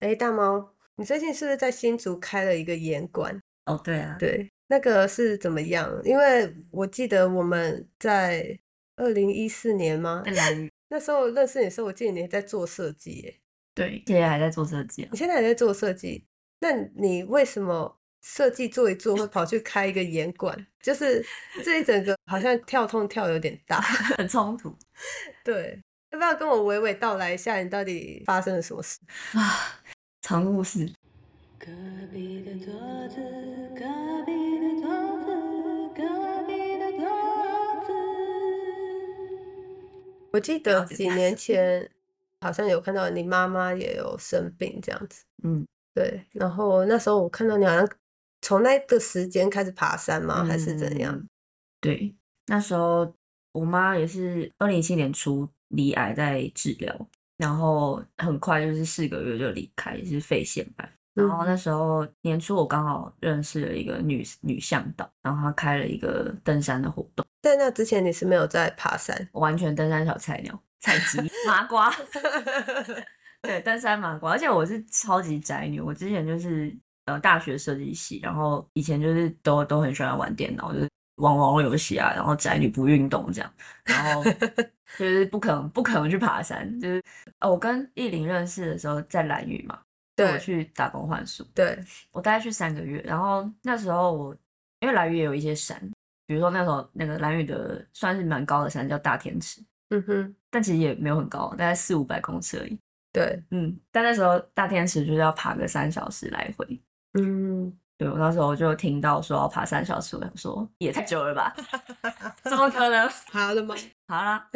哎，大猫，你最近是不是在新竹开了一个演馆？哦，对啊，对，那个是怎么样？因为我记得我们在二零一四年吗？在蓝屿，那时候认识你的时候，我记得你还在做设计耶。对，现在还在做设计啊你。现在还在做设计，那你为什么设计做一做会跑去开一个演馆？就是这一整个好像跳痛跳有点大。很冲突 对，要不要跟我娓娓道来一下，你到底发生了什么事？啊，长故事。隔壁的桌子，隔壁的桌子，隔壁的桌子。我记得几年前好像有看到你妈妈也有生病这样子，嗯，对。然后那时候我看到你好像从那个时间开始爬山吗？还是怎样？嗯？对，那时候我妈也是二零一七年初离癌在治疗，然后很快就是四个月就离开，也是肺腺癌。然后那时候年初我刚好认识了一个女女向导，然后她开了一个登山的活动，在那之前你是没有在爬山，我完全登山小菜鸟，菜鸡麻瓜。对，登山麻瓜，而且我是超级宅女。我之前就是呃大学设计系，然后以前就是都都很喜欢玩电脑，就是玩网络游戏啊，然后宅女不运动这样，然后 就是不可能不可能去爬山。就是呃我跟艺林认识的时候在兰屿嘛，我去打工换宿，对，我大概去三个月，然后那时候我因为兰屿也有一些山，比如说那时候那个兰屿的算是蛮高的山叫大天池。嗯哼，但其实也没有很高，大概四五百公尺而已。对，嗯，但那时候大天池就是要爬个三小时来回。嗯，对我那时候就听到说要爬三小时，我想说也太久了吧，怎么可能？爬了吗？爬啦，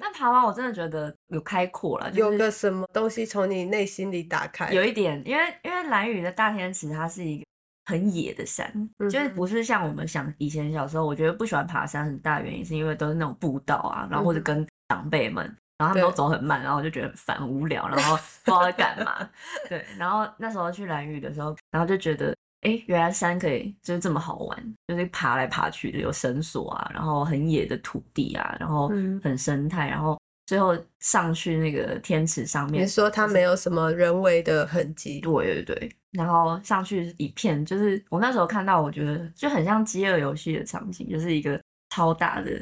但爬完我真的觉得有开阔了，就是有个什么东西从你内心里打开？有一点，因为因为蓝雨的大天池它是一个很野的山，就是不是像我们想以前小时候，我觉得不喜欢爬山很大原因是因为都是那种步道啊，然后或者跟长辈们，然后他们都走很慢，然后我就觉得很烦无聊，然后不知道在干嘛。对，然后那时候去蓝雨的时候，然后就觉得。哎，原来山可以就是这么好玩，就是爬来爬去的，有绳索啊，然后很野的土地啊，然后嗯很生态，然后最后上去那个天池上面，你说它没有什么人为的痕迹？对对对，然后上去一片，就是我那时候看到，我觉得就很像饥饿游戏的场景，就是一个超大的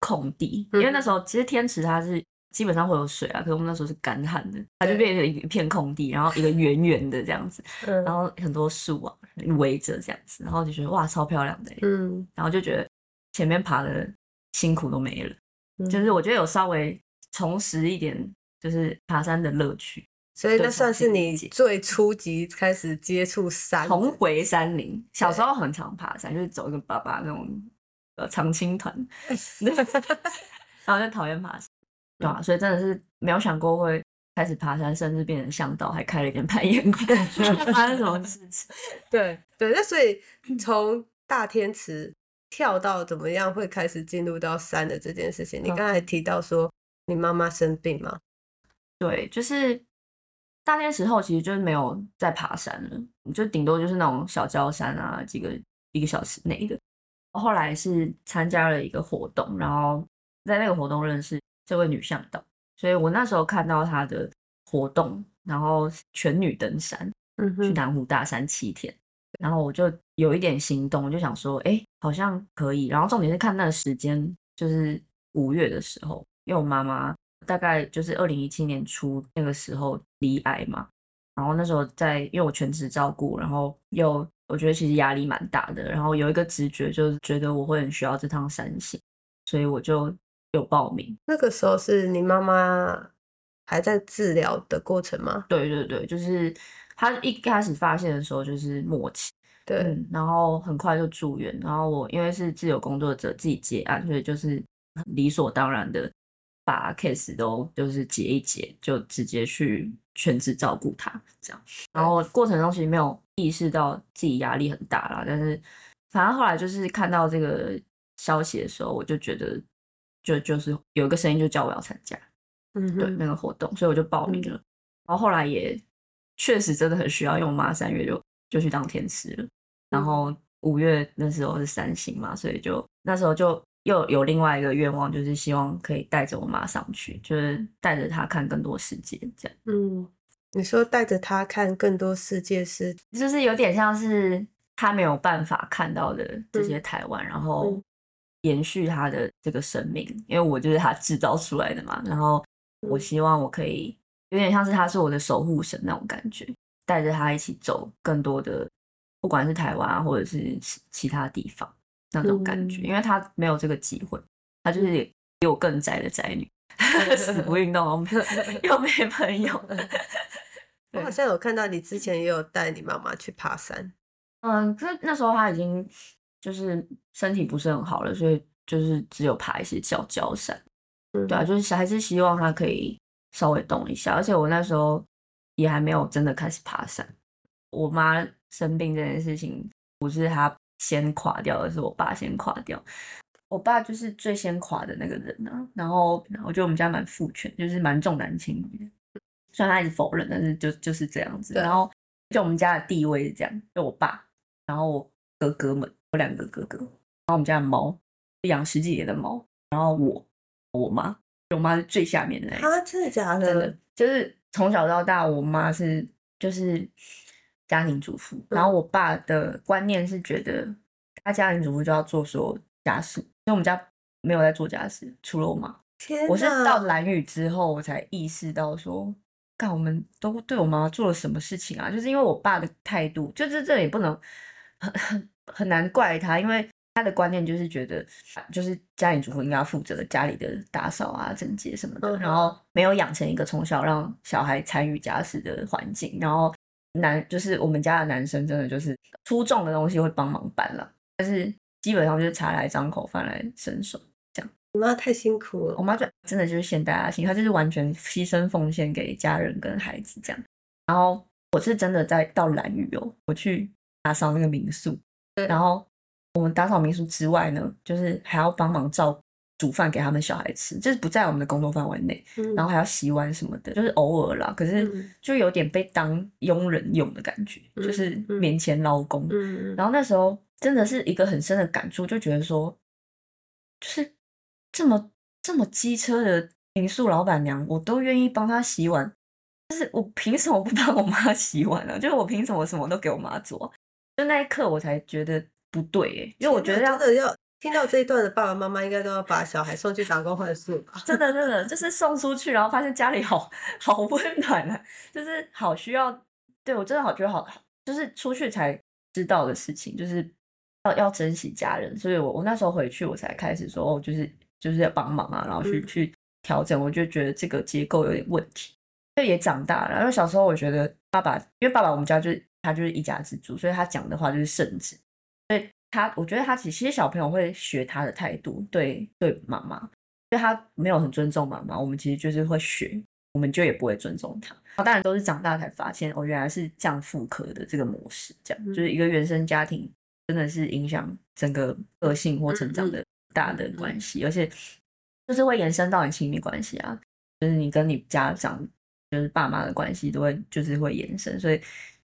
空地。因为那嗯时候其实天池它是基本上会有水啊，可是我们那时候是干旱的，它就变成一片空地，然后一个圆圆的这样子，嗯然后很多树啊围着这样子，然后就觉得哇超漂亮的欸，嗯，然后就觉得前面爬的辛苦都没了，嗯就是我觉得有稍微重拾一点就是爬山的乐趣。所以那算是你最初级开始接触山，重回山林，小时候很常爬山，就是走一个爸爸那种呃长青团 然后就讨厌爬山，对啊，所以真的是没有想过会开始爬山，甚至变成向导，还开了一间攀岩馆，发生什么事情？对对，那所以从大天池跳到怎么样会开始进入到山的这件事情，你嗯刚才提到说你妈妈生病嘛，对，就是大天时候其实就是没有再爬山了，就顶多就是那种小郊山啊，几个一个小时内的。后来是参加了一个活动，然后在那个活动认识这位女向导，所以我那时候看到她的活动，然后全女登山，去嗯哼，南湖大山七天，然后我就有一点心动，我就想说，哎，好像可以。然后重点是看那个时间，就是五月的时候，因为我妈妈大概就是二零一七年初那个时候离癌嘛，然后那时候在，因为我全职照顾，然后又我觉得其实压力蛮大的，然后有一个直觉就是觉得我会很需要这趟山行，所以我就有报名。那个时候是你妈妈还在治疗的过程吗？对对对，就是她一开始发现的时候就是末期。对，嗯，然后很快就住院，然后我因为是自由工作者自己结案，所以就是理所当然的把 case 都就是结一结，就直接去全职照顾他这样。然后过程中其实没有意识到自己压力很大啦，但是反正后来就是看到这个消息的时候，我就觉得就就是有一个声音就叫我要参加，嗯对，那个活动，所以我就报名了。然后后来也确实真的很需要，因为我妈三月就就去当天师了，然后五月那时候是三星嘛，所以就那时候就又有另外一个愿望，就是希望可以带着我妈上去，就是带着她看更多世界这样。嗯，你说带着她看更多世界是，就是有点像是她没有办法看到的这些嗯。台湾，然后嗯延续他的这个生命，因为我就是他制造出来的嘛。然后我嗯。希望我可以有点像是他是我的守护神那种感觉，带着他一起走更多的，不管是台湾啊，或者是其其他地方那种感觉，嗯。因为他没有这个机会，他就是比我更宅的宅女，死不运动，又没朋友。我好像有看到你之前也有带你妈妈去爬山，嗯，可是那时候他已经就是身体不是很好了，所以就是只有爬一些小脚山。嗯对啊，就是还是希望他可以稍微动一下。而且我那时候也还没有真的开始爬山。我妈生病这件事情不是她先垮掉，而是我爸先垮掉。我爸就是最先垮的那个人啊。然后我觉得我们家蛮父权，就是蛮重男轻女的。虽然他一直否认，但是就就是这样子。然后就我们家的地位是这样，就我爸，然后我哥哥们，我两个哥哥，然后我们家的猫，养十几年的猫，然后我，我妈，我妈是最下面的那一种。啊，真的假的真的就是从小到大，我妈是就是家庭主妇，然后我爸的观念是觉得他家庭主妇就要做所有家事，所以我们家没有在做家事，除了我妈。天我是到哪蓝雨之后，我才意识到说，看我们都对我妈做了什么事情啊？就是因为我爸的态度，就是这也不能很难怪他，因为他的观念就是觉得，就是家庭主妇应该要负责家里的打扫啊、整洁什么的，嗯然后没有养成一个从小让小孩参与家事的环境，然后男就是我们家的男生真的就是粗重的东西会帮忙搬了，但是基本上就是茶来张口，饭来伸手。这样。我妈太辛苦了我，妈就真的就是现代阿信，她就是完全牺牲奉献给家人跟孩子这样。然后我是真的在到兰屿哦，我去打扫那个民宿，对然后我们打扫民宿之外呢，就是还要帮忙照煮饭给他们小孩吃，就是不在我们的工作范围内，嗯然后还要洗碗什么的，就是偶尔啦。可是嗯就有点被当佣人用的感觉，嗯就是嗯免钱劳工。嗯，然后那时候真的是一个很深的感触，就觉得说，就是这么这么机车的民宿老板娘，我都愿意帮她洗碗，就是我凭什么不帮我妈 洗碗呢、就是我凭什么什么都给我妈做？就那一刻我才觉得不对耶，因为我觉得要真的要听到这一段的爸爸妈妈应该都要把小孩送去打工换宿吧？真的真 的就是送出去，然后发现家里好 好温暖啊，就是好需要，对我真的好觉得好，就是出去才知道的事情，就是要要珍惜家人，所以我我那时候回去我才开始说，哦，就是就是要帮忙啊，然后去、嗯去调整，我就觉得这个结构有点问题，就也长大了，然后小时候我觉得爸爸，因为爸爸我们家就是他就是一家之主，所以他讲的话就是圣旨，所以他我觉得他其实小朋友会学他的态度，对对妈妈。因为他没有很尊重妈妈，我们其实就是会学，我们就也不会尊重他。当然都是长大才发现，哦，原来是这样复刻的这个模式，这样、嗯就是一个原生家庭真的是影响整个个性或成长嗯的大的关系，而且就是会延伸到你亲密关系啊，就是你跟你家长就是爸妈的关系都会就是会延伸，所以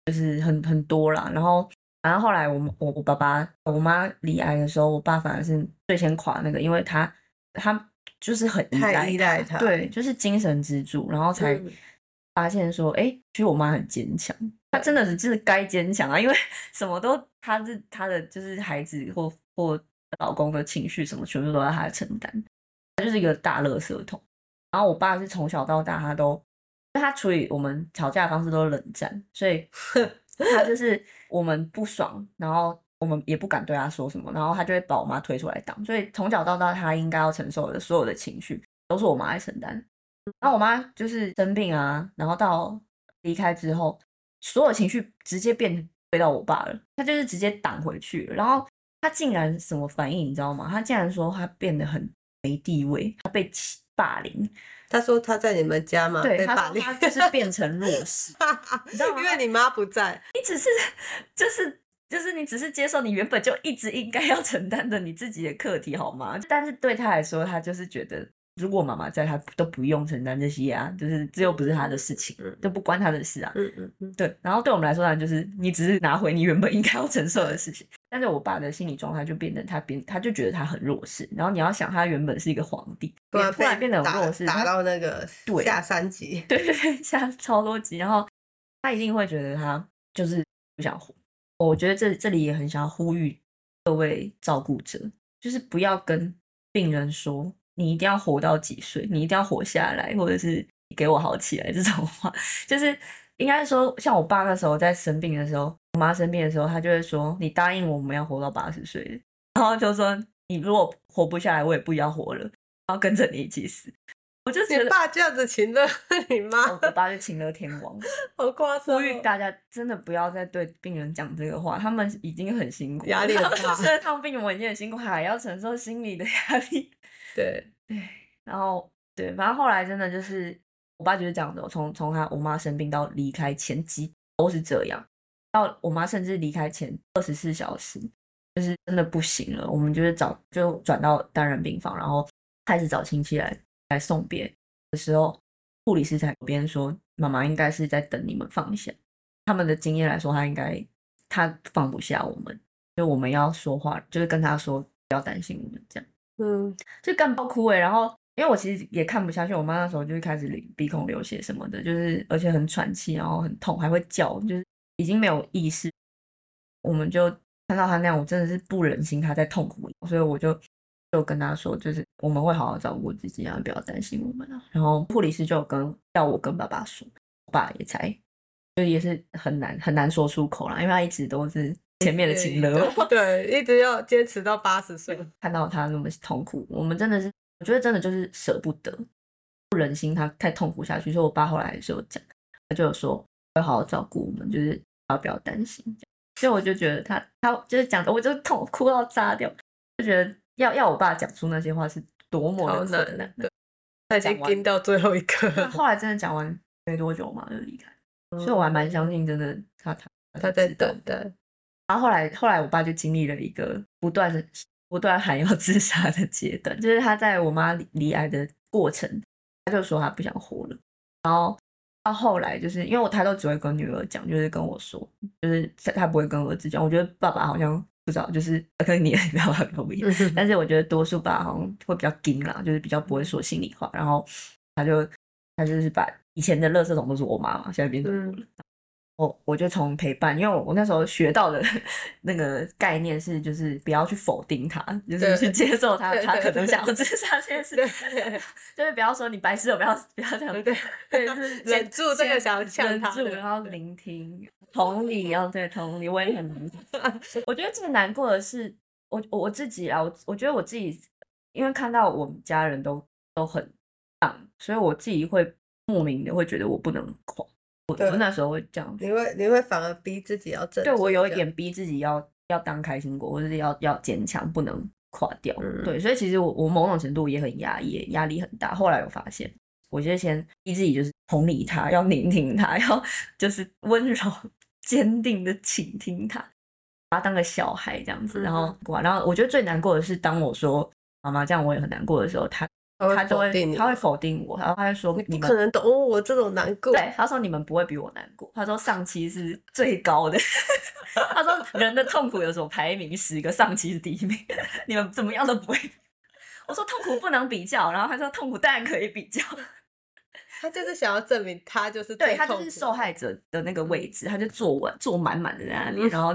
就是很很多啦。然后然后后来我们我我爸爸我妈离癌的时候，我爸反而是最先垮那个，因为他他就是很依太赖依赖他对，就是精神支柱，然后才嗯发现说，哎、其实我妈很坚强，她真的是就是该坚强啊，因为 什么都她是她的就是孩子或或老公的情绪什么，全部都要她承担，她就是一个大垃圾桶。然后我爸是从小到大他都，他处理我们吵架的方式都是冷战，所以他就是我们不爽，然后我们也不敢对他说什么，然后他就会把我妈推出来挡。所以从小到大，他应该要承受的所有的情绪都是我妈来承担。然后我妈就是生病啊，然后到离开之后，所有情绪直接变回到我爸了，他就是直接挡回去。然后他竟然什么反应，你知道吗？他竟然说他变得很没地位，他被欺霸凌。他说他在你们家嘛，对，被霸凌，他说他就是变成弱势。你知道吗因为你妈不在，你只是 就是就是你只是接受你原本就一直应该要承担的你自己的课题好吗？但是对他来说，他就是觉得如果妈妈在，他都不用承担这些啊，就是这又不是他的事情嗯，都不关他的事啊。嗯嗯嗯，对，然后对我们来说，当然就是你只是拿回你原本应该要承受的事情。但是我爸的心理状态就变得他变，他就觉得他很弱势。然后你要想，他原本是一个皇帝，突然突然变得很弱势，打他到那个对下三级，对对对，下超多级，然后他一定会觉得他就是不想活。我觉得这这里也很想要呼吁各位照顾者，就是不要跟病人说你一定要活到几岁，你一定要活下来，或者是你给我好起来 这种话，就是应该说，像我爸那时候在生病的时候，我妈生病的时候，他就会说你答应我们要活到八十岁，然后就说你如果活不下来，我也不要活了，然后跟着你一起死。我就觉你得爸这样子情乐 你妈，我爸是情乐天王，好夸张呼吁哦。大家真的不要再对病人讲这个话，他们已经很辛苦了，压力很大他们病人已经很辛苦，还要承受心理的压力。对，对然后对，反正后来真的就是我爸就是这样的，从从他我妈生病到离开前几都是这样，到我妈甚至离开前二十四小时，就是真的不行了，我们就是找就转到单人病房，然后开始找亲戚来来送别。的时候，护理师才边说妈妈应该是在等你们放下，他们的经验来说，他应该他放不下我们，就我们要说话，就是跟他说不要担心我们这样。嗯，就干爆哭哎、然后因为我其实也看不下去，我妈那时候就开始鼻孔流血什么的，就是而且很喘气，然后很痛，还会叫，就是已经没有意识。我们就看到她那样，我真的是不忍心她在痛苦，所以我就就跟她说，就是我们会好好照顾自己啊，不要担心我们啊。然后护理师就跟要我跟爸爸说，我爸也才就也是很难很难说出口啦，因为他一直都是前面的情乐。对，一直要坚持到八十岁。看到他那么痛苦，我们真的是，我觉得真的就是舍不得，不忍心他太痛苦下去。所以我爸后来还是有讲，他就有说会好好照顾我们，就是不要不要担心。所以我就觉得他他就是讲的，我就痛哭到炸掉，就觉得要要我爸讲出那些话是多么的困难难。。对，他已经盯到最后一他刻，后来真的讲完没多久嘛就离开，所以我还蛮相信，真的他他他在等待。然后后来，后来我爸就经历了一个不断的、不断喊要自杀的阶段，就是他在我妈离离癌的过程，他就说他不想活了。然后到后来，就是因为我他都只会跟女儿讲，就是跟我说，就是他他不会跟儿子讲。我觉得爸爸好像不知道，就是可能你爸爸跟我一样，但是我觉得多数爸好像会比较硬啦，就是比较不会说心里话。然后他就他就是把以前的垃圾桶都是我妈妈，现在变成我了。我我就从陪伴，因为我我那时候学到的 那个概念是，就是不要去否定他，就是去接受他，他可能想要自杀这件事，对就是不要说你白痴了，不要不要这样，对对，就是忍住这个想想呛忍住，然后聆听，同理，哦对同理，我也很理解。我觉得最难过的是我我我自己啊，我我觉得我自己，因为看到我们家人都都很棒，所以我自己会莫名的会觉得我不能垮，我我那时候会这样你会你会反而逼自己要正，对我有一点逼自己要要当开心果，或者是要要坚强，不能垮掉。嗯对，所以其实我我某种程度也很压抑，压力很大。后来我发现，我就先逼自己就是同理他，要聆听他，要就是温柔坚定的倾听他，把他当个小孩这样子。然后嗯，然后我觉得最难过的是，当我说妈妈这样我也很难过的时候，他他他就会他会否定我，然后他会说你你们不可能懂我这种难过。对，他说你们不会比我难过。他说上期是最高的。他说人的痛苦有什么排名十个，上期是第一名，你们怎么样都不会。我说痛苦不能比较，然后他说痛苦当然可以比较。他就是想要证明他就是对他就是受害者的那个位置，他就坐稳坐满满的在那里，嗯然后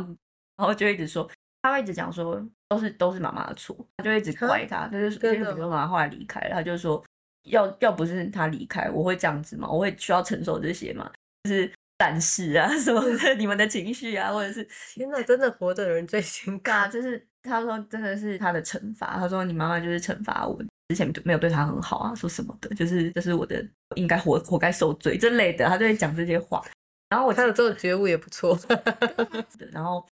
然后就一直说，他会一直讲说都是都是妈妈的错，他就一直怪他，就是就是真的比如说妈妈后来离开了，他就说要要不是他离开，我会这样子吗？我会需要承受这些吗？就是但是啊什么的，你们的情绪啊，或者是 天哪，真的活的人最辛苦对。啊，就是他说真的是他的惩罚。他说你妈妈就是惩罚我，之前没有对他很好啊，说什么的，就是这是我的应该活活该受罪这类的，他就会讲这些话。然后我他有这种觉悟也不错。然后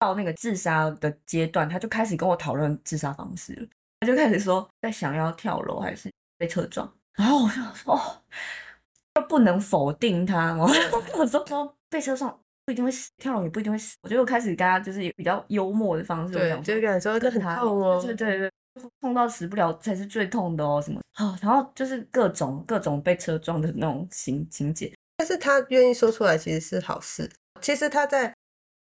到那个自杀的阶段，他就开始跟我讨论自杀方式了。他就开始说在想要跳楼还是被车撞。然后我就想说，哦，就不能否定他，我我说说被车撞不一定会死，跳楼也不一定会死。我就开始跟他就是比较幽默的方式，我对，想就是感觉说这很他痛哦。对对对，痛到死不了才是最痛的哦，什么啊？然后就是各种各种被车撞的那种情情节，但是他愿意说出来，其实是好事。其实他在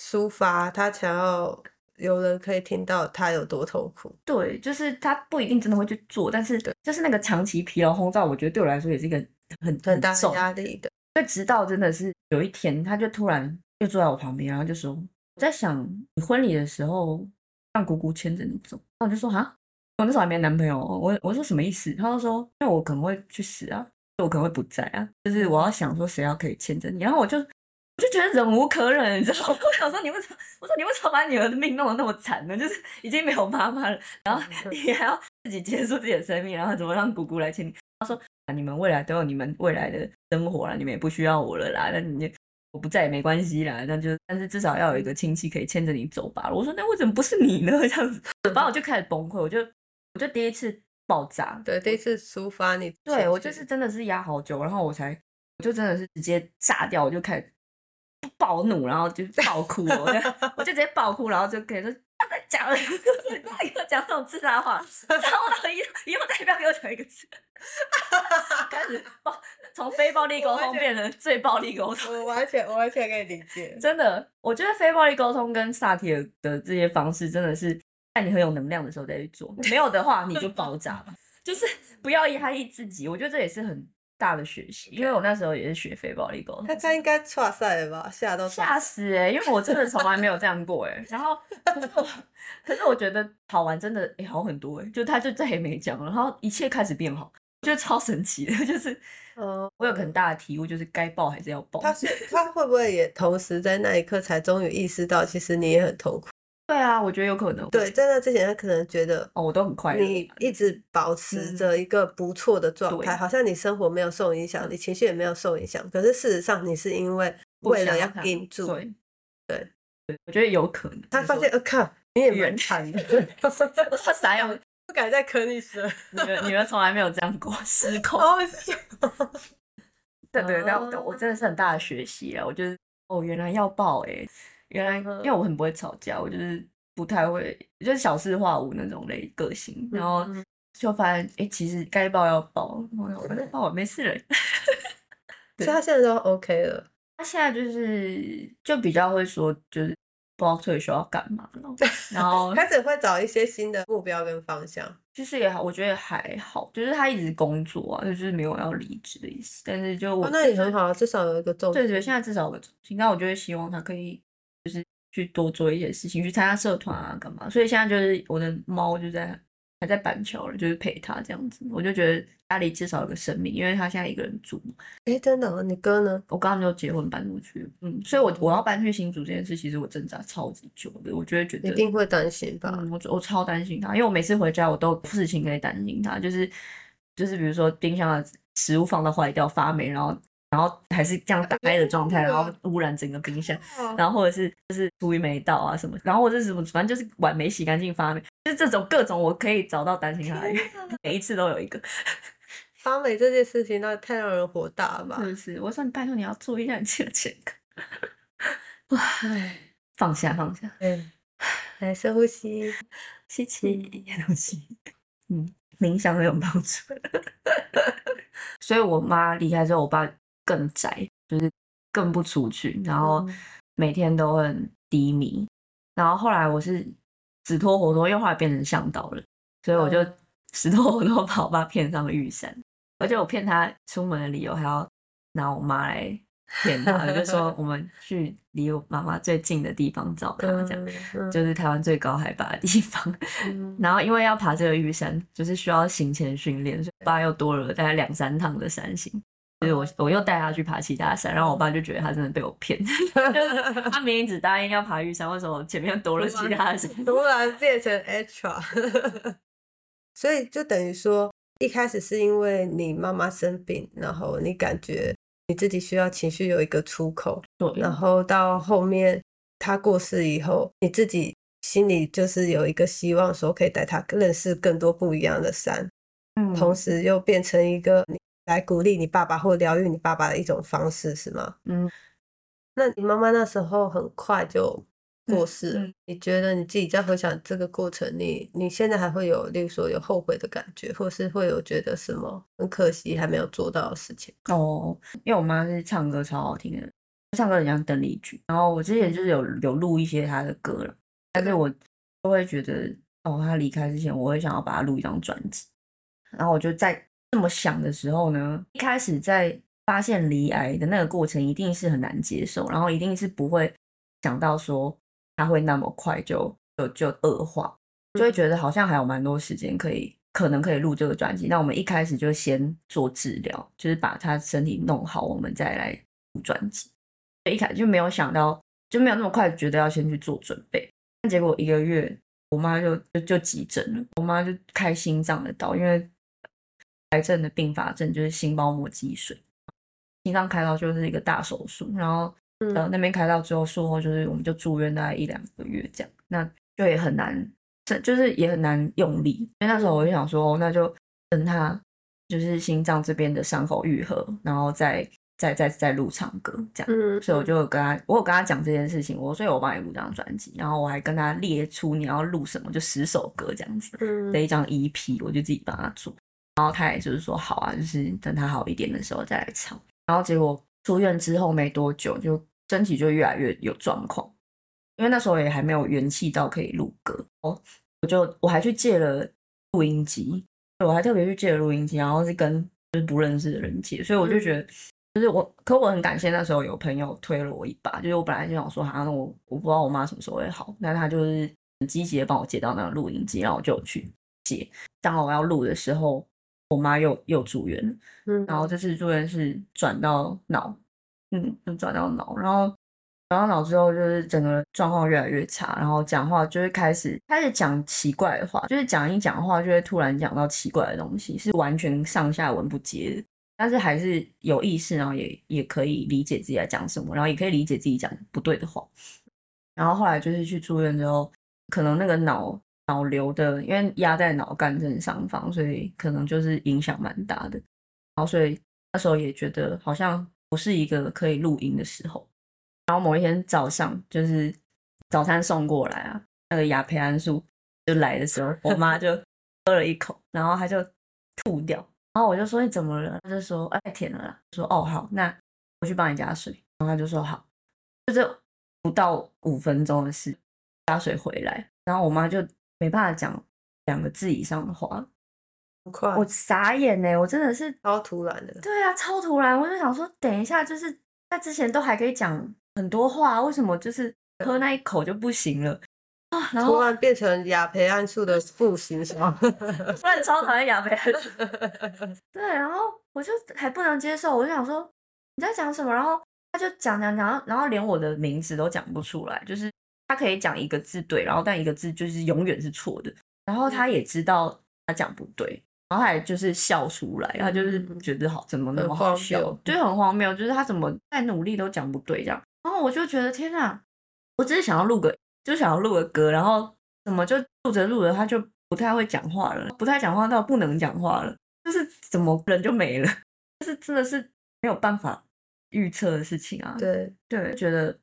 抒发，他想要有人可以听到他有多痛苦。对，就是他不一定真的会去做，但是就是那个长期疲劳轰炸，我觉得对我来说也是一个很很大的压力的。所以直到真的是有有一天，他就突然就坐在我旁边，然后就说：“我在想你婚礼的时候让姑姑牵着你走。”然后我就说：“哈，我那时候还没男朋友。”我我说什么意思？他就说：“因为我可能会去死啊，我可能会不在啊，就是我要想说谁要可以牵着你。”然后我就我就觉得忍无可忍，你知道吗？我想说你为什么？我说你为什么把女儿的命弄得那么惨呢？就是已经没有妈妈了，然后你还要自己结束自己的生命，然后怎么让姑姑来牵你？他说。你们未来都有你们未来的生活了，你们也不需要我了啦。那你我不在也没关系啦。那就但是至少要有一个亲戚可以牵着你走吧。我说那为什么不是你呢？这样子，然后我就开始崩溃。我就我就第一次爆炸，对，第一次抒发你。对我就是真的是压好久，然后我才我就真的是直接炸掉，我就开始暴怒，然后就爆哭。我就我就直接爆哭，然后就可以说。他在讲，不要给我讲这种自杀话，然后我以以后再也不要给我讲一个字。开始暴，从非暴力沟通变成最暴力沟通。我完全，我完全可以理解。真的，我觉得非暴力沟通跟萨提尔的这些方式，真的是在你很有能量的时候再去做，没有的话你就爆炸了。就是不要压抑自己，我觉得这也是很。大的学习，因为我那时候也是学非暴力沟通，他他应该吓赛了吧，吓到吓死哎！因为我真的从来没有这样过哎。然后，可是我觉得好玩真的哎好很多哎，就他就再也没讲了，然后一切开始变好，我觉得超神奇的，就是嗯，我有很大的体悟，就是该报还是要报。他是他会不会也同时在那一刻才终于意识到，其实你也很痛苦。对啊，我觉得有可能。对，在那之前，他可能觉得哦，我都很快乐。你一直保持着一个不错的状态，好像你生活没有受影响，你情绪也没有受影响。可是事实上，你是因为为了要顶住。对对对，我觉得有可能。他发现，呃，靠，你也蛮惨的。他啥样？不敢再坑你了。你们从来没有这样过，失控。对对，但我真的是很大的学习啊！我觉得，哦，原来要爆哎。原来，因为我很不会吵架，我就是不太会，就是小事化无那种类个性，然后就发现，哎，其实该抱要抱，抱没事了。所以他现在都 OK 了。他现在就是就比较会说，就是不知道退休要干嘛了，然后 开始会找一些新的目标跟方向。其实也好，我觉得还好，就是他一直工作啊，就是没有要离职的意思。但是就我那也很好，至少有一个重对对，现在至少有个重心。那我就会希望他可以。就是去多做一些事情，去参加社团啊，干嘛？所以现在就是我的猫就在还在板桥了，就是陪它这样子。我就觉得家里至少有个生命，因为它现在一个人住。哎，真的？你哥呢？我刚刚就结婚搬出去，嗯，所以我我要搬去新竹这件事，其实我挣扎超级久的。我觉得觉得一定会担心吧？我我超担心他，因为我每次回家我都事情可以担心他，就是就是比如说冰箱的食物放到坏掉发霉，然后。然后还是这样打开的状态，然后污染整个冰箱，然后或者是就是厨余没倒啊什么，然后或者是什么，反正就是碗没洗干净发霉，就是这种各种我可以找到担心他的原因，每一次都有一个 发霉这件事情，那太让人火大了吧？是不是？我说你拜托你要注意一下你自己的健康。哇，放下放下，嗯，来深呼吸，吸气，呼吸，嗯，冥想很有帮助。所以我妈离开之后，我爸。更宅，就是更不出去，然后每天都很低迷。然后后来我是死拖活拖，又后来变成向导了，所以我就 死拖活拖把我爸骗上了玉山，而且我骗他出门的理由还要拿我妈来骗他，就说我们 去离我妈妈最近的地方找他，这样就是台湾最高海拔的地方。然后因为要爬这个玉山，就是需要行前训练，所以爸又多了大概两三趟的山行。就是我，我又带他去爬其他山，然后我爸就觉得他真的被我骗，就是他明明只答应要爬玉山，为什么前面多了其他山？突然变成 extra，所以就等于说，一开始是因为你妈妈生病，然后你感觉你自己需要情绪有一个出口，然后到后面他过世以后，你自己心里就是有一个希望，说可以带他认识更多不一样的山，嗯，同时又变成一个。来鼓励你爸爸或疗愈你爸爸的一种方式是吗？嗯，那你妈妈那时候很快就过世了，你觉得你自己在回想这个过程，你你现在还会有，例如说有后悔的感觉，或是会有觉得什么很可惜还没有做到的事情？哦，因为我妈是唱歌超好听的，唱歌很像邓丽君，然后我之前就是有有录一些她的歌了，但是我都会觉得，哦，她离开之前，我会想要把她录一张专辑，然后我就在。这么想的时候呢，一开始在发现离癌的那个过程一定是很难接受，然后一定是不会想到说它会那么快就就就恶化，就会觉得好像还有蛮多时间可以可能可以录这个专辑。那我们一开始就先做治疗，就是把他身体弄好，我们再来录专辑。一开始就没有想到，就没有那么快觉得要先去做准备。结果一个月，我妈就就就急诊了，我妈就开心脏的刀，因为癌症的并发症就是心包膜积水，心脏开刀就是一个大手术，然后呃那边开刀之后术后就是我们就住院大概一两个月这样，那就也很难，这就是也很难用力，因为那时候我就想说，那就等他就是心脏这边的伤口愈合，然后再。再再再录唱歌这样，嗯，所以我就跟他，我有跟他讲这件事情，我所以我帮你录这张专辑，然后我还跟他列出你要录什么，就十首歌这样子的一张 EP，我就自己帮他做，然后他也就是说好啊，就是等他好一点的时候再来唱，然后结果出院之后没多久，就身体就越来越有状况，因为那时候也还没有元气到可以录歌哦，我就我还去借了录音机，我还特别去借了录音机，然后是跟就是不认识的人借，所以我就觉得。就是我，可我很感谢那时候有朋友推了我一把。就是我本来就想说，好像我我不知道我妈什么时候会好，那她就是很积极的帮我接到那个录音机，然后我就去接。当我要录的时候，我妈又又住院了，嗯，然后这次住院是转到脑，嗯，就转到脑，然后转到脑之后，就是整个状况越来越差，然后讲话就会开始开始讲奇怪的话，就是讲一讲话就会突然讲到奇怪的东西，是完全上下文不接的。但是还是有意识，然后也也可以理解自己在讲什么，然后也可以理解自己讲不对的话。然后后来就是去住院之后，可能那个脑脑瘤的，因为压在脑干正上方，所以可能就是影响蛮大的。然后所以那时候也觉得好像不是一个可以录音的时候。然后某一天早上，就是早餐送过来啊，那个亚培安素就来的时候，我妈就喝了一口，然后她就吐掉。然后我就说你怎么了？她就说哎甜了啦。说哦好，那我去帮你加水。然后她就说好，就这不到五分钟的事，加水回来。然后我妈就没办法讲两个字以上的话，快，我傻眼呢，我真的是超突然的。对啊，超突然。我就想说，等一下，就是他之前都还可以讲很多话，为什么就是喝那一口就不行了啊？突然变成亚培安素的复形吗？突然超讨厌亚培安素。对，然后我就还不能接受，我就想说你在讲什么？然后他就讲讲讲，然后连我的名字都讲不出来，就是他可以讲一个字对，然后但一个字就是永远是错的。然后他也知道他讲不对，然后他也就是笑出来，他就是觉得好怎么那么好笑，就很荒谬，就是他怎么再努力都讲不对这样。然后我就觉得天哪，我只是想要录个。就想要录个歌，然后怎么就录着录着他就不太会讲话了，不太讲话到不能讲话了，就是怎么人就没了，就是真的是没有办法预测的事情啊。对对，觉得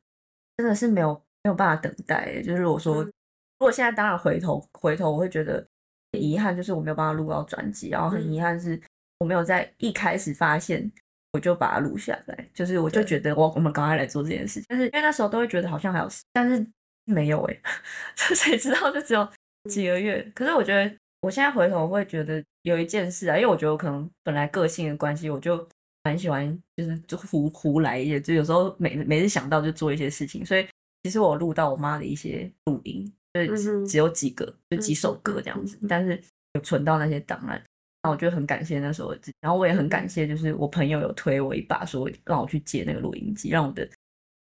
真的是没有没有办法等待。就是我说，如果现在当然回头回头，我会觉得遗憾，就是我没有办法录到专辑，然后很遗憾是我没有在一开始发现我就把它录下来，就是我就觉得我我们赶快来做这件事，但是因为那时候都会觉得好像还有事，但是。没有哎，谁知道就只有几个月。可是我觉得，我现在回头会觉得有一件事啊，因为我觉得我可能本来个性的关系，我就蛮喜欢，就是就胡胡来一些，就有时候每每次想到就做一些事情。所以其实我录到我妈的一些录音，就是只有几个，就几首歌这样子，但是有存到那些档案。那我觉得很感谢那时候，然后我也很感谢，就是我朋友有推我一把，说让我去借那个录音机，让我的。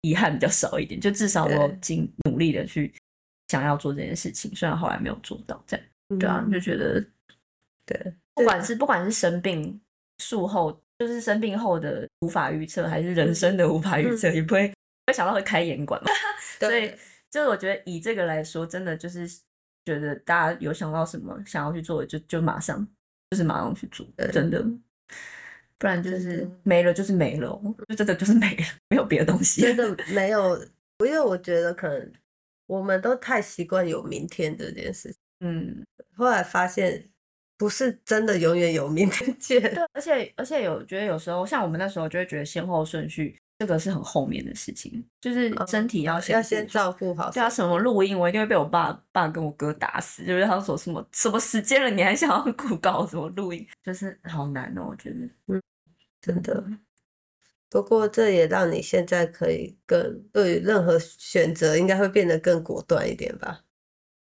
遗憾比较少一点，就至少我尽努力的去想要做这件事情，虽然后来没有做到，这样对啊，就觉得对，不管是不管是生病术后，就是生病后的无法预测，还是人生的无法预测，也不会会想到会开眼馆嘛。所以，就是我觉得以这个来说，真的就是觉得大家有想到什么想要去做的，就就马上就是马上去做，真的。不然就是没了，就是没了，就真的就是没了，没有别的东西。真的没 有，因为我觉得可能我们都太习惯有明天这件事情。嗯，后来发现不是真的永远有明天见。对，而且而且有觉得有时候像我们那时候就会觉得先后顺序这个是很后面的事情，就是身体要先要先照顾好。对啊，什么录音我一定会被我爸爸跟我哥打死，就是他说什么什么时间了你还想要顾 搞什么录音，就是好难哦，我觉得。嗯。真的，不过这也让你现在可以更对于任何选择应该会变得更果断一点吧？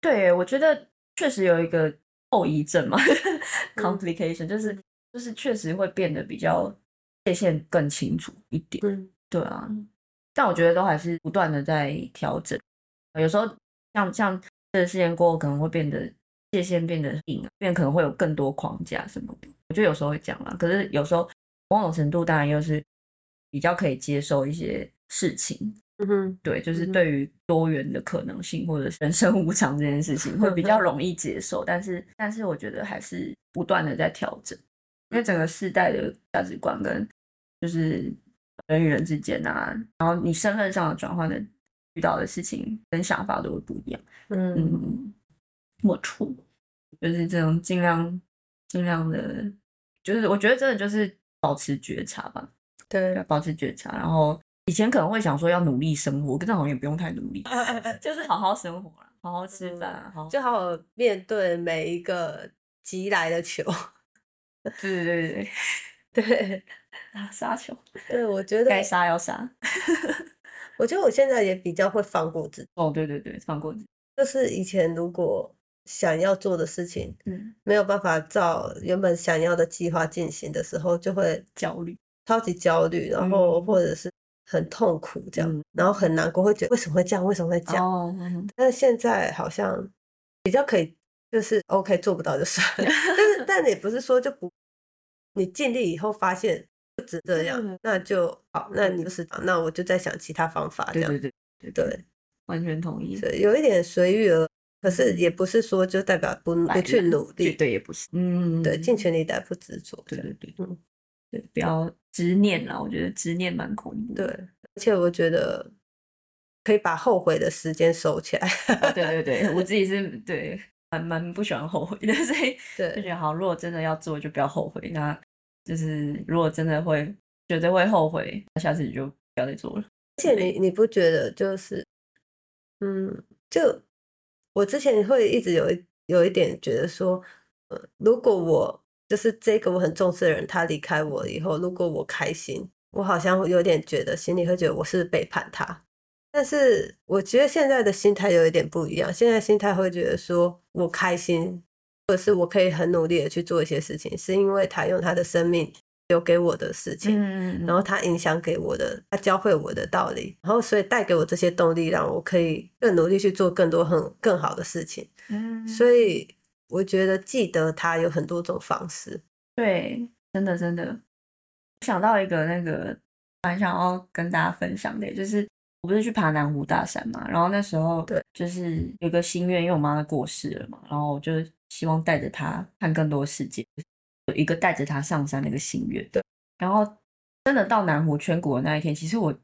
对，我觉得确实有一个后遗症嘛，complication，就是就是确实会变得比较界限更清楚一点。嗯对啊，但我觉得都还是不断的在调整。有时候像像这个事件过后，可能会变得界限变得硬，变可能会有更多框架什么的。我觉得有时候会这样啦，可是有时候某种程度当然又是比较可以接受一些事情。嗯哼，对，就是对于多元的可能性或者是人生无常这件事情，会比较容易接受。但是，但是我觉得还是不断的在调整，因为整个世代的价值观跟就是人与人之间啊，然后你身份上的转换的遇到的事情跟想法都会不一样。嗯嗯，没错，就是这种尽量尽量的，就是我觉得真的就是保持觉察吧。对，保持觉察。然后以前可能会想说要努力生活，可是好像也不用太努力，就是好好生活啦，好好吃饭啊，好好就好好面对每一个急来的球。对对对对对，杀球对，我觉得，该杀要杀。我觉得我现在也比较会放过自己。哦，对对对，放过自己。就是以前如果想要做的事情嗯，没有办法照原本想要的计划进行的时候，就会焦虑。超级焦虑，然后嗯或者是很痛苦这样，嗯然后很难过，会觉得为什么会这样？为什么会这样？哦，嗯但是现在好像比较可以，就是 OK 做不到就算了，但是但也不是说就不，你尽力以后发现不止这样，嗯那就好，那你就是那我就在想其他方法这样，对对对对对，完全同意。所以有一点随遇而，可是也不是说就代表不不去努力，对也不是。嗯，对，尽全力但不执着，对对对，嗯对，不要执念啦。我觉得执念蛮恐怖对，而且我觉得可以把后悔的时间收起来，哦对对对，我自己是对蛮蛮不喜欢后悔的，所以就觉对得好，如果真的要做，就不要后悔。那就是如果真的会觉得会后悔，那下次你就不要再做了。而且你你不觉得就是，嗯，就我之前会一直有一有一点觉得说，呃，如果我就是这个我很重视的人，他离开我以后，如果我开心，我好像会有点觉得心里会觉得我是背叛他。但是我觉得现在的心态有一点不一样，现在心态会觉得说我开心，或者是我可以很努力的去做一些事情，是因为他用他的生命留给我的事情，嗯然后他影响给我的，他教会我的道理，然后所以带给我这些动力，让我可以更努力去做更多很更好的事情。嗯，所以我觉得记得他有很多种方式。对，真的真的，我想到一个那个蛮想要跟大家分享的，就是我不是去爬南湖大山嘛，然后那时候对，就是有个心愿，因为我妈过世了嘛，然后我就希望带着她看更多世界，有一个带着她上山的一个心愿。对，然后真的到南湖圈谷的那一天，其实我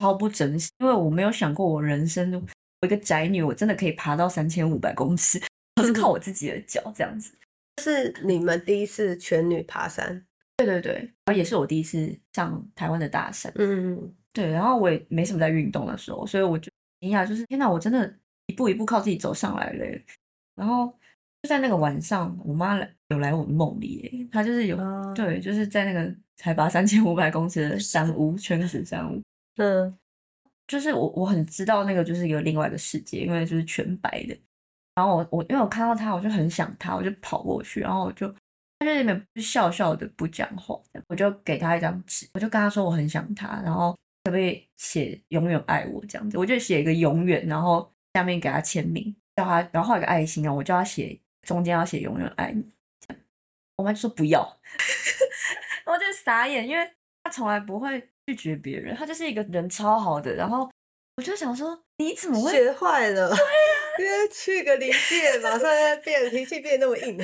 超不珍惜，因为我没有想过我人生中我一个宅女，我真的可以爬到三千五百公尺，我是靠我自己的脚这样子。是你们第一次全女爬山，对对对，然后也是我第一次上台湾的大山，嗯，对，然后我也没什么在运动的时候，所以我就惊讶，就是天哪，我真的一步一步靠自己走上来了。然后就在那个晚上，我妈来有来我梦里，她就是有、啊对，就是在那个海拔三千五百公尺的 山屋，圈子山屋，嗯就是我我很知道那个就是有另外一个世界，因为就是全白的。然后我我因为我看到他，我就很想他，我就跑过去，然后我就他就在那边笑笑的不讲话，我就给他一张纸，我就跟他说我很想他，然后可不可以写永远爱我这样子，我就写一个永远，然后下面给他签名，叫他然后画一个爱心，啊我叫他写中间要写永远爱你，这样。我妈就说不要，我就傻眼，因为他从来不会拒绝别人，他就是一个人超好的，然后我就想说你怎么会？学坏了，因为去个临界，马上在变脾气变那么硬。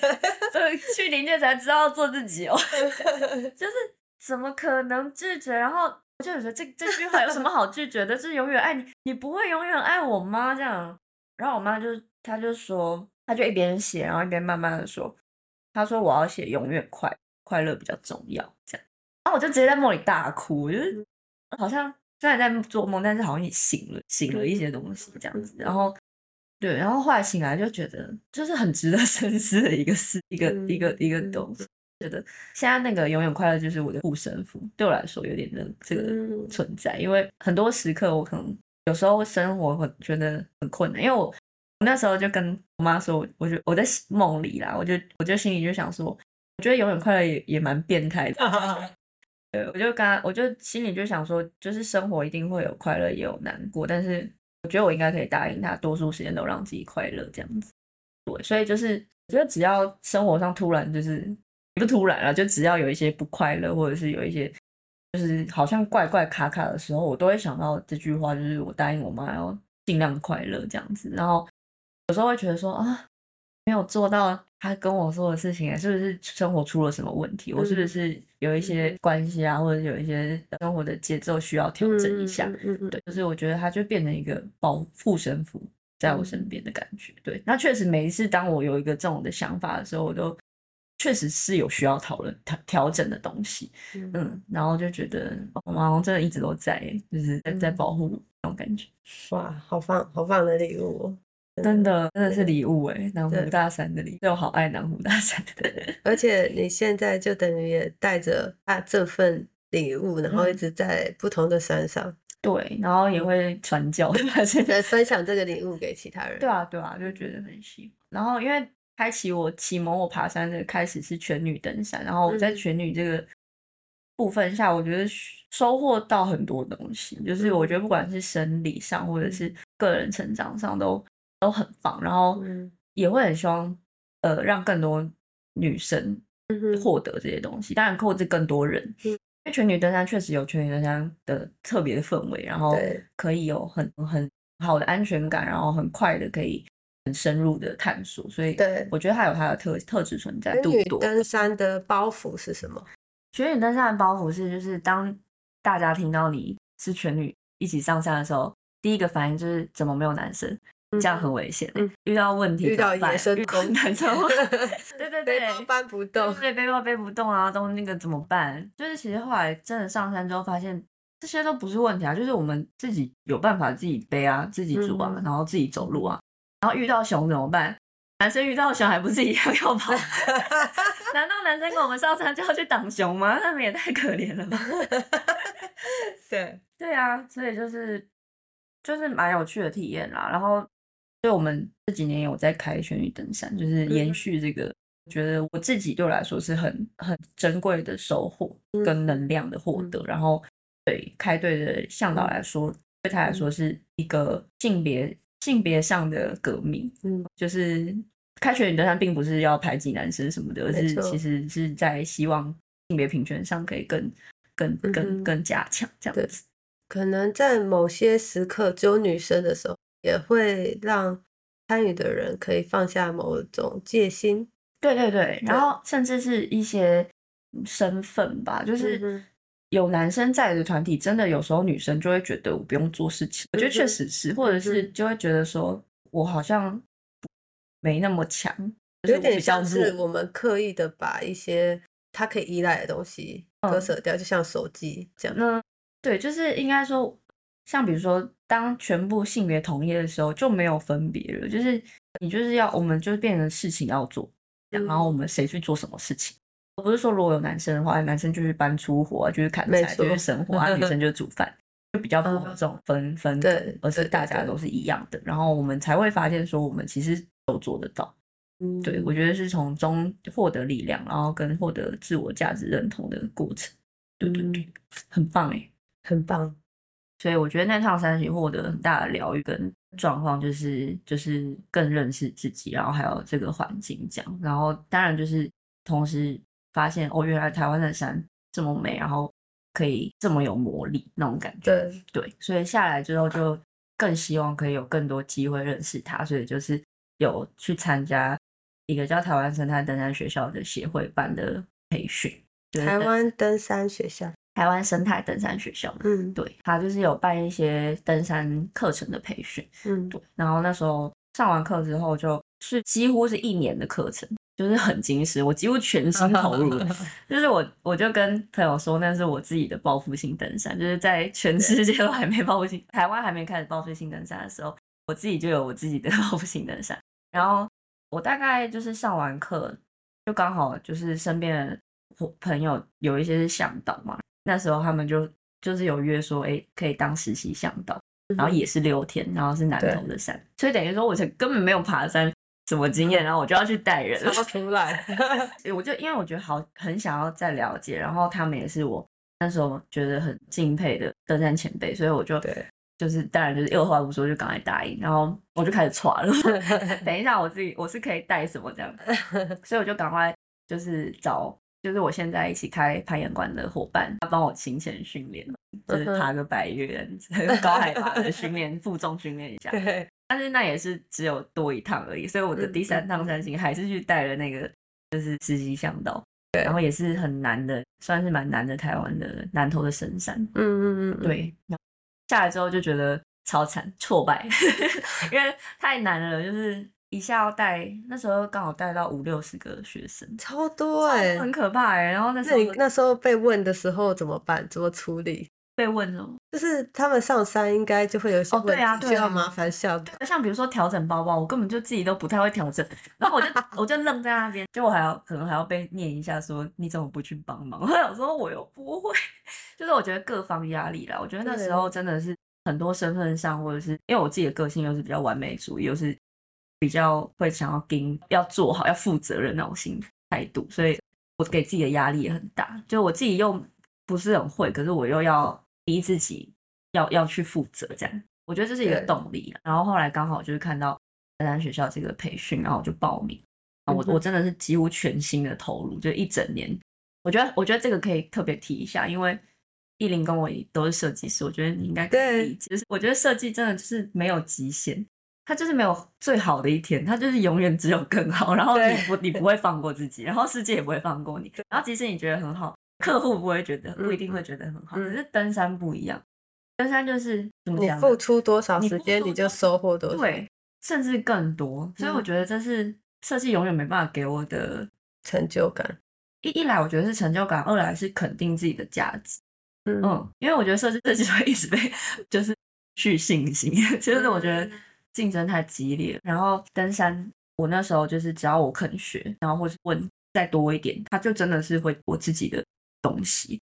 所以去临界才知道做自己哦，就是怎么可能拒绝？然后我就觉得这这句话有什么好拒绝的？就是永远爱你，你不会永远爱我吗？这样，然后我妈就她就说，她就一边写，然后一边慢慢的说，她说我要写永远快快乐比较重要，这样，然后我就直接在梦里大哭，我就是好像虽然在做梦，但是好像也醒了，醒了一些东西这样子，然后。对，然后后来醒来就觉得，就是很值得深思的一个事，一个一个一个东西。觉得现在那个永远快乐就是我的护身符，对我来说有点那这个嗯。存在，因为很多时刻我可能有时候生活会觉得很困难，因为我我那时候就跟我妈说，我我就我在梦里啦，我就我就心里就想说，我觉得永远快乐也也蛮变态的，对，我就跟他，我就心里就想说，就是生活一定会有快乐，也有难过，但是我觉得我应该可以答应他，多数时间都让自己快乐这样子。对，所以就是我觉得只要生活上突然就是也不突然了，就只要有一些不快乐，或者是有一些就是好像怪怪卡卡的时候，我都会想到这句话，就是我答应我妈要尽量快乐这样子。然后有时候会觉得说啊，没有做到他跟我说的事情，是不是生活出了什么问题？我是不嗯是有一些关系啊，或者有一些生活的节奏需要调整一下？嗯嗯嗯对，就是我觉得它就变成一个保护身符在我身边的感觉。对，那确实每一次当我有一个这种的想法的时候，我都确实是有需要讨论调调整的东西。嗯嗯，然后就觉得我妈好像真的一直都在耶，就是在在保护我那种感觉。哇，好棒好棒的礼物哦！真的真的是礼物哎，南湖大山的礼物，我好爱南湖大山的。而且你现在就等于也带着啊这份礼物，然后一嗯直在不同的山上，对，然后也会传教，发现再分享这个礼物给其他人。对啊，对啊，就觉得很喜欢。然后因为开启我启蒙我爬山的开始是全女登山，然后我在嗯。全女这个部分下，我觉得收获到很多东西，就是我觉得不管是生理上或者是个人成长上都都很棒，然后嗯。也会很希望呃让更多女生获得这些东西，当然控制更多人。嗯。因为全女登山确实有全女登山的特别的氛围，然后可以有很很好的安全感，然后很快的可以很深入的探索，所以对我觉得它有它的特特质存在度多。登山的包袱是什么？全女登山的包袱是，就是当大家听到你是全女一起上山的时候，第一个反应就是怎么没有男生？这样很危险欸、嗯遇到问题遇到怎么办野生遇到动物男生 会，对对对，背包搬不动。对，背包背不动啊，都那个怎么办？就是其实后来真的上山之后，发现这些都不是问题啊，就是我们自己有办法自己背啊，自己煮啊，嗯然后自己走路啊。然后遇到熊怎么办？男生遇到熊还不是一样要跑？难道男生跟我们上山就要去挡熊吗？他们也太可怜了吧？对，对啊，所以就是就是蛮有趣的体验啦。然后，所以我们这几年有在开全女登山，就是延嗯续这个，我觉得我自己对我来说是很很珍贵的收获跟能量的获得。然后，对开队的向导来说，对他来说是一个性别性别上的革命，嗯，就是开学女登山并不是要排挤男生什么的，而是其实是在希望性别平权上可以更更嗯更更加强这样对子。可能在某些时刻只有女生的时候，也会让参与的人可以放下某种戒心。对对对，然后甚至是一些身份吧，就是有男生在的团体，真的有时候女生就会觉得我不用做事情，我觉得确实是，或者是嗯就会觉得说我好像没那么强，就是有点像是。我们刻意的把一些他可以依赖的东西割嗯舍掉，就像手机这样。那对，就是应该说，像比如说，当全部性别统一的时候，就没有分别了，就是你就是要，我们就变成事情要做，然后我嗯们谁去做什么事情。我不是说如果有男生的话，男生就是搬粗活啊，就是砍柴，就是生活啊，女生 就煮饭，就比较这种分分对隔，而是对对对大家都是一样的，然后我们才会发现说，我们其实都做得到。嗯对我觉得是从中获得力量，然后跟获得自我价值认同的过程。对对对，很棒哎。很棒。所以我觉得那趟山行获得很大的疗愈跟状况，就是就是更认识自己，然后还有这个环境这样，然后当然就是同时发现哦，原来台湾的山这么美，然后可以这么有魔力那种感觉。对，对，所以下来之后就更希望可以有更多机会认识它，所以就是有去参加一个叫台湾生态登山学校的协会办的培训，就是台湾登山学校。台湾生态登山学校。嗯对，他就是有办一些登山课程的培训，嗯，对，然后那时候上完课之后，就是几乎是一年的课程，就是很精实，我几乎全心投入了，就是我我就跟朋友说，那是我自己的报复性登山，就是在全世界都还没报复性，台湾还没开始报复性登山的时候，我自己就有我自己的 报复性登山，然后我大概就是上完课，就刚好就是身边的伙朋友有一些是向导嘛，那时候他们就就是有约说，哎，可以当实习向导，然后也是六天，然后是南投的山，所以等于说我才根本没有爬山什么经验，然后我就要去带人，说出来，我就因为我觉得好很想要再了解，然后他们也是我那时候觉得很敬佩的登山前辈，所以我就对。就是当然就是二话不说就赶快答应，然后我就开始传了。等一下我自己我是可以带什么这样，所以我就赶快就是找就是我现在一起开攀岩馆的伙伴，他帮我勤前训练，就是爬个百越高海拔的训练负重训练一下。对，但是那也是只有多一趟而已，所以我的第三趟三星还是去带了那个就是司机向导，对，然后也是很难的，算是蛮难的台湾的南投的深山。嗯嗯嗯，对。下来之后就觉得超惨，挫败，因为太难了，就是一下要带，那时候刚好带到五六十个学生，超多哎，很可怕哎。然后那时候那时候被问的时候怎么办？怎么处理？被问什么？就是他们上山应该就会有些问题需要麻烦向导，像比如说调整包包，我根本就自己都不太会调整，然后我就我就愣在那边，就我还要可能还要被念一下，说你怎么不去帮忙？我想说我又不会，就是我觉得各方压力啦，我觉得那时候真的是。很多身份上，或者是因为我自己的个性又是比较完美主义，又是比较会想要跟要做好、要负责任那种心态度，所以我给自己的压力也很大。就我自己又不是很会，可是我又要逼自己要要去负责，这样我觉得这是一个动力。然后后来刚好就是看到登山学校这个培训，然后我就报名。我我真的是几乎全新的投入，就一整年。我觉得我觉得这个可以特别提一下，因为。艺林跟我都是设计师，我觉得你应该可以理解。就是我觉得设计真的就是没有极限，它就是没有最好的一天，它就是永远只有更好。然后你不你不会放过自己，然后世界也不会放过你。然后即使你觉得很好，客户不会觉得，不一定会觉得很好。可是登山不一样，登山就是怎么讲？你付出多少时间，你就收获多少，对，甚至更多。所以我觉得这是设计永远没办法给我的成就感。一一来我觉得是成就感，二来是肯定自己的价值。嗯，因为我觉得设计设计会一直被 就是去信心，就是我觉得竞争太激烈。然后登山，我那时候就是只要我肯学，然后或者问再多一点，他就真的是会我自己的东西。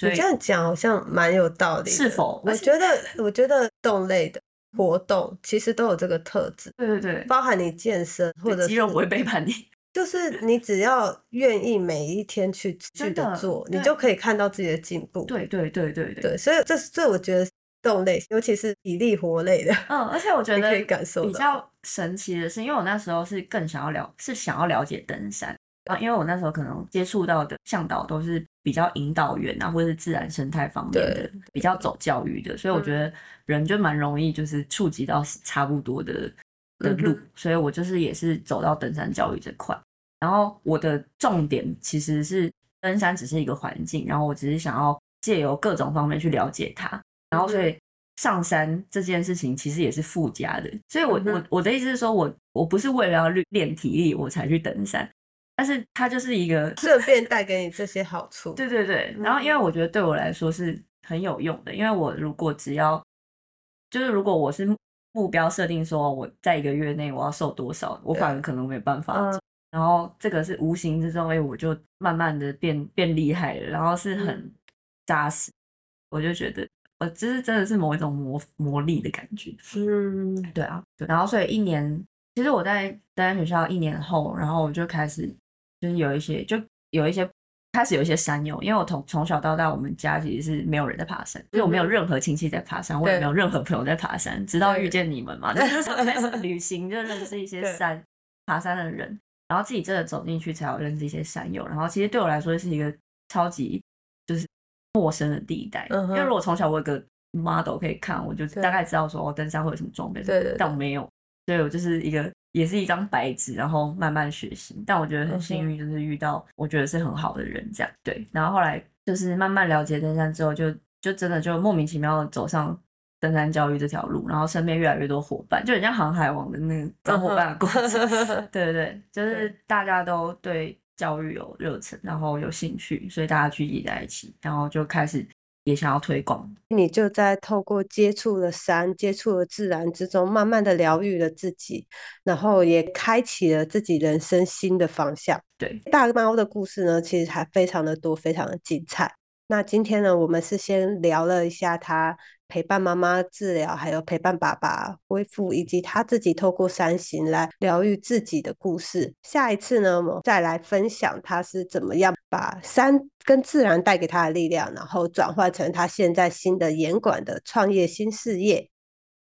你这样讲好像蛮有道理。是否？我觉得，我觉得动类的活动其实都有这个特质。对对对，包含你健身或者肌肉不会背叛你。就是你只要愿意每一天去去的做，你就可以看到自己的进步。对对对对对，所以这这我觉得动类，尤其是体力活类的，嗯，而且我觉得可以感受比较神奇的是，因为我那时候是更想要了，是想要了解登山啊，因为我那时候可能接触到的向导都是比较引导员啊，或者是自然生态方面的，比较走教育的，所以我觉得人就蛮容易就是触及到差不多的的路，所以我就是也是走到登山教育这块。然后我的重点其实是登山只是一个环境，然后我只是想要借由各种方面去了解它，然后所以上山这件事情其实也是附加的。所以我我我的意思是说，我我不是为了要练体力我才去登山，但是它就是一个顺便带给你这些好处。对对对，然后因为我觉得对我来说是很有用的，因为我如果只要就是如果我是目标设定说我在一个月内我要瘦多少，我反而可能没办法。然后这个是无形之中，哎，我就慢慢的变变厉害了，然后是很扎实，我就觉得我就是真的是某一种魔魔力的感觉。嗯，对啊，对。然后所以一年，其实我在待在学校一年后，然后我就开始就是有一些，就有一些开始有一些山友，因为我从从小到大，我们家其实是没有人在爬山，就我没有任何亲戚在爬山，我也没有任何朋友在爬山，直到遇见你们嘛，就是开始旅行，就认识一些山爬山的人。然后自己真的走进去，才有认识一些山友。然后其实对我来说是一个超级就是陌生的地带，因为如果从小我有个 model 可以看，我就大概知道说我登山会有什么装备。对对。但我没有，所以我就是一个也是一张白纸，然后慢慢学习。但我觉得很幸运，就是遇到我觉得是很好的人，这样对。然后后来就是慢慢了解登山之后，就就真的就莫名其妙的走上。登山教育这条路，然后身边越来越多伙伴，就很像航海王的那个当伙伴的过程。对对对，就是大家都对教育有热忱，然后有兴趣，所以大家聚集在一起，然后就开始也想要推广。你就在透过接触了山、接触了自然之中，慢慢的疗愈了自己，然后也开启了自己人生新的方向。对，大猫的故事呢，其实还非常的多，非常的精彩。那今天呢，我们是先聊了一下他陪伴妈妈治疗，还有陪伴爸爸恢复，以及他自己透过山行来疗愈自己的故事。下一次呢，我们再来分享他是怎么样把山跟自然带给他的力量，然后转换成他现在新的严管的创业新事业。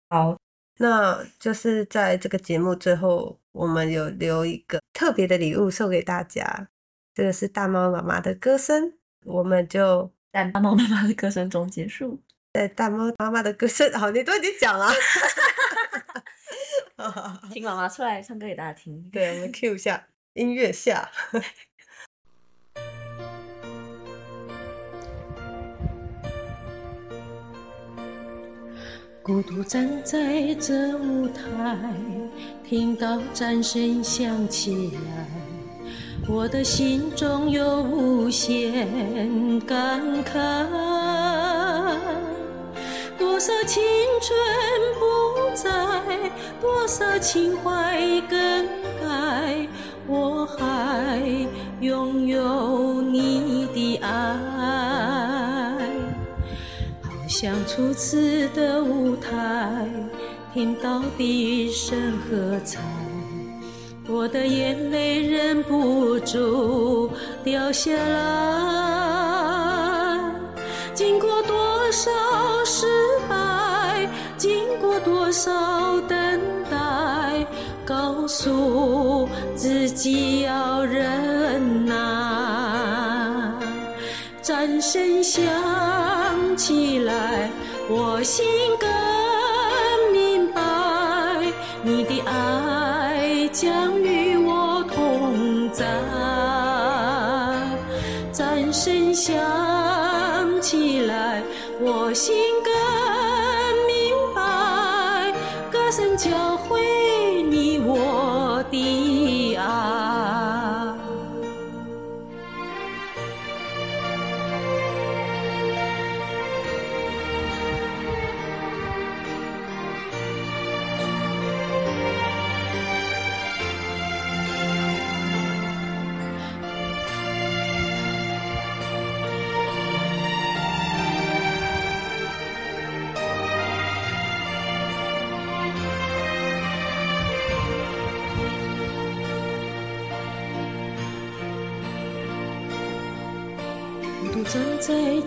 好，那就是在这个节目最后，我们有留一个特别的礼物送给大家，这个是大猫妈妈的歌声。我们就在大猫妈妈的歌声中结束。在大猫妈妈的歌声，好，你都已经讲了，请妈妈出来唱歌给大家听。对，我们 Q 一下音乐下。孤独站在这舞台，听到掌声响起来，我的心中有无限感慨。多少青春不在，多少情怀更改，我还拥有你像初次的舞台，听到笛声喝彩，我的眼泪忍不住掉下来。经过多少失败，经过多少等待，告诉自己要忍耐。掌声响起来，我心更明白，你的爱将与我同在。掌声响起来，我心更明白，歌声教会你我的爱。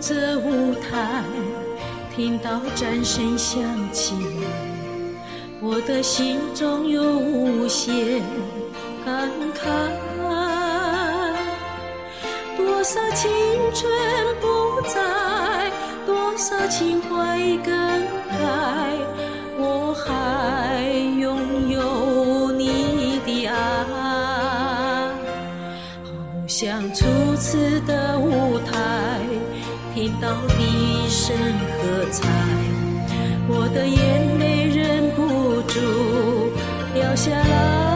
这舞台，听到掌声响起，我的心中有无限感慨。多少青春不在，多少情怀更改，我还拥有你的爱。好像初次的，到笛声喝彩，我的眼泪忍不住掉下来。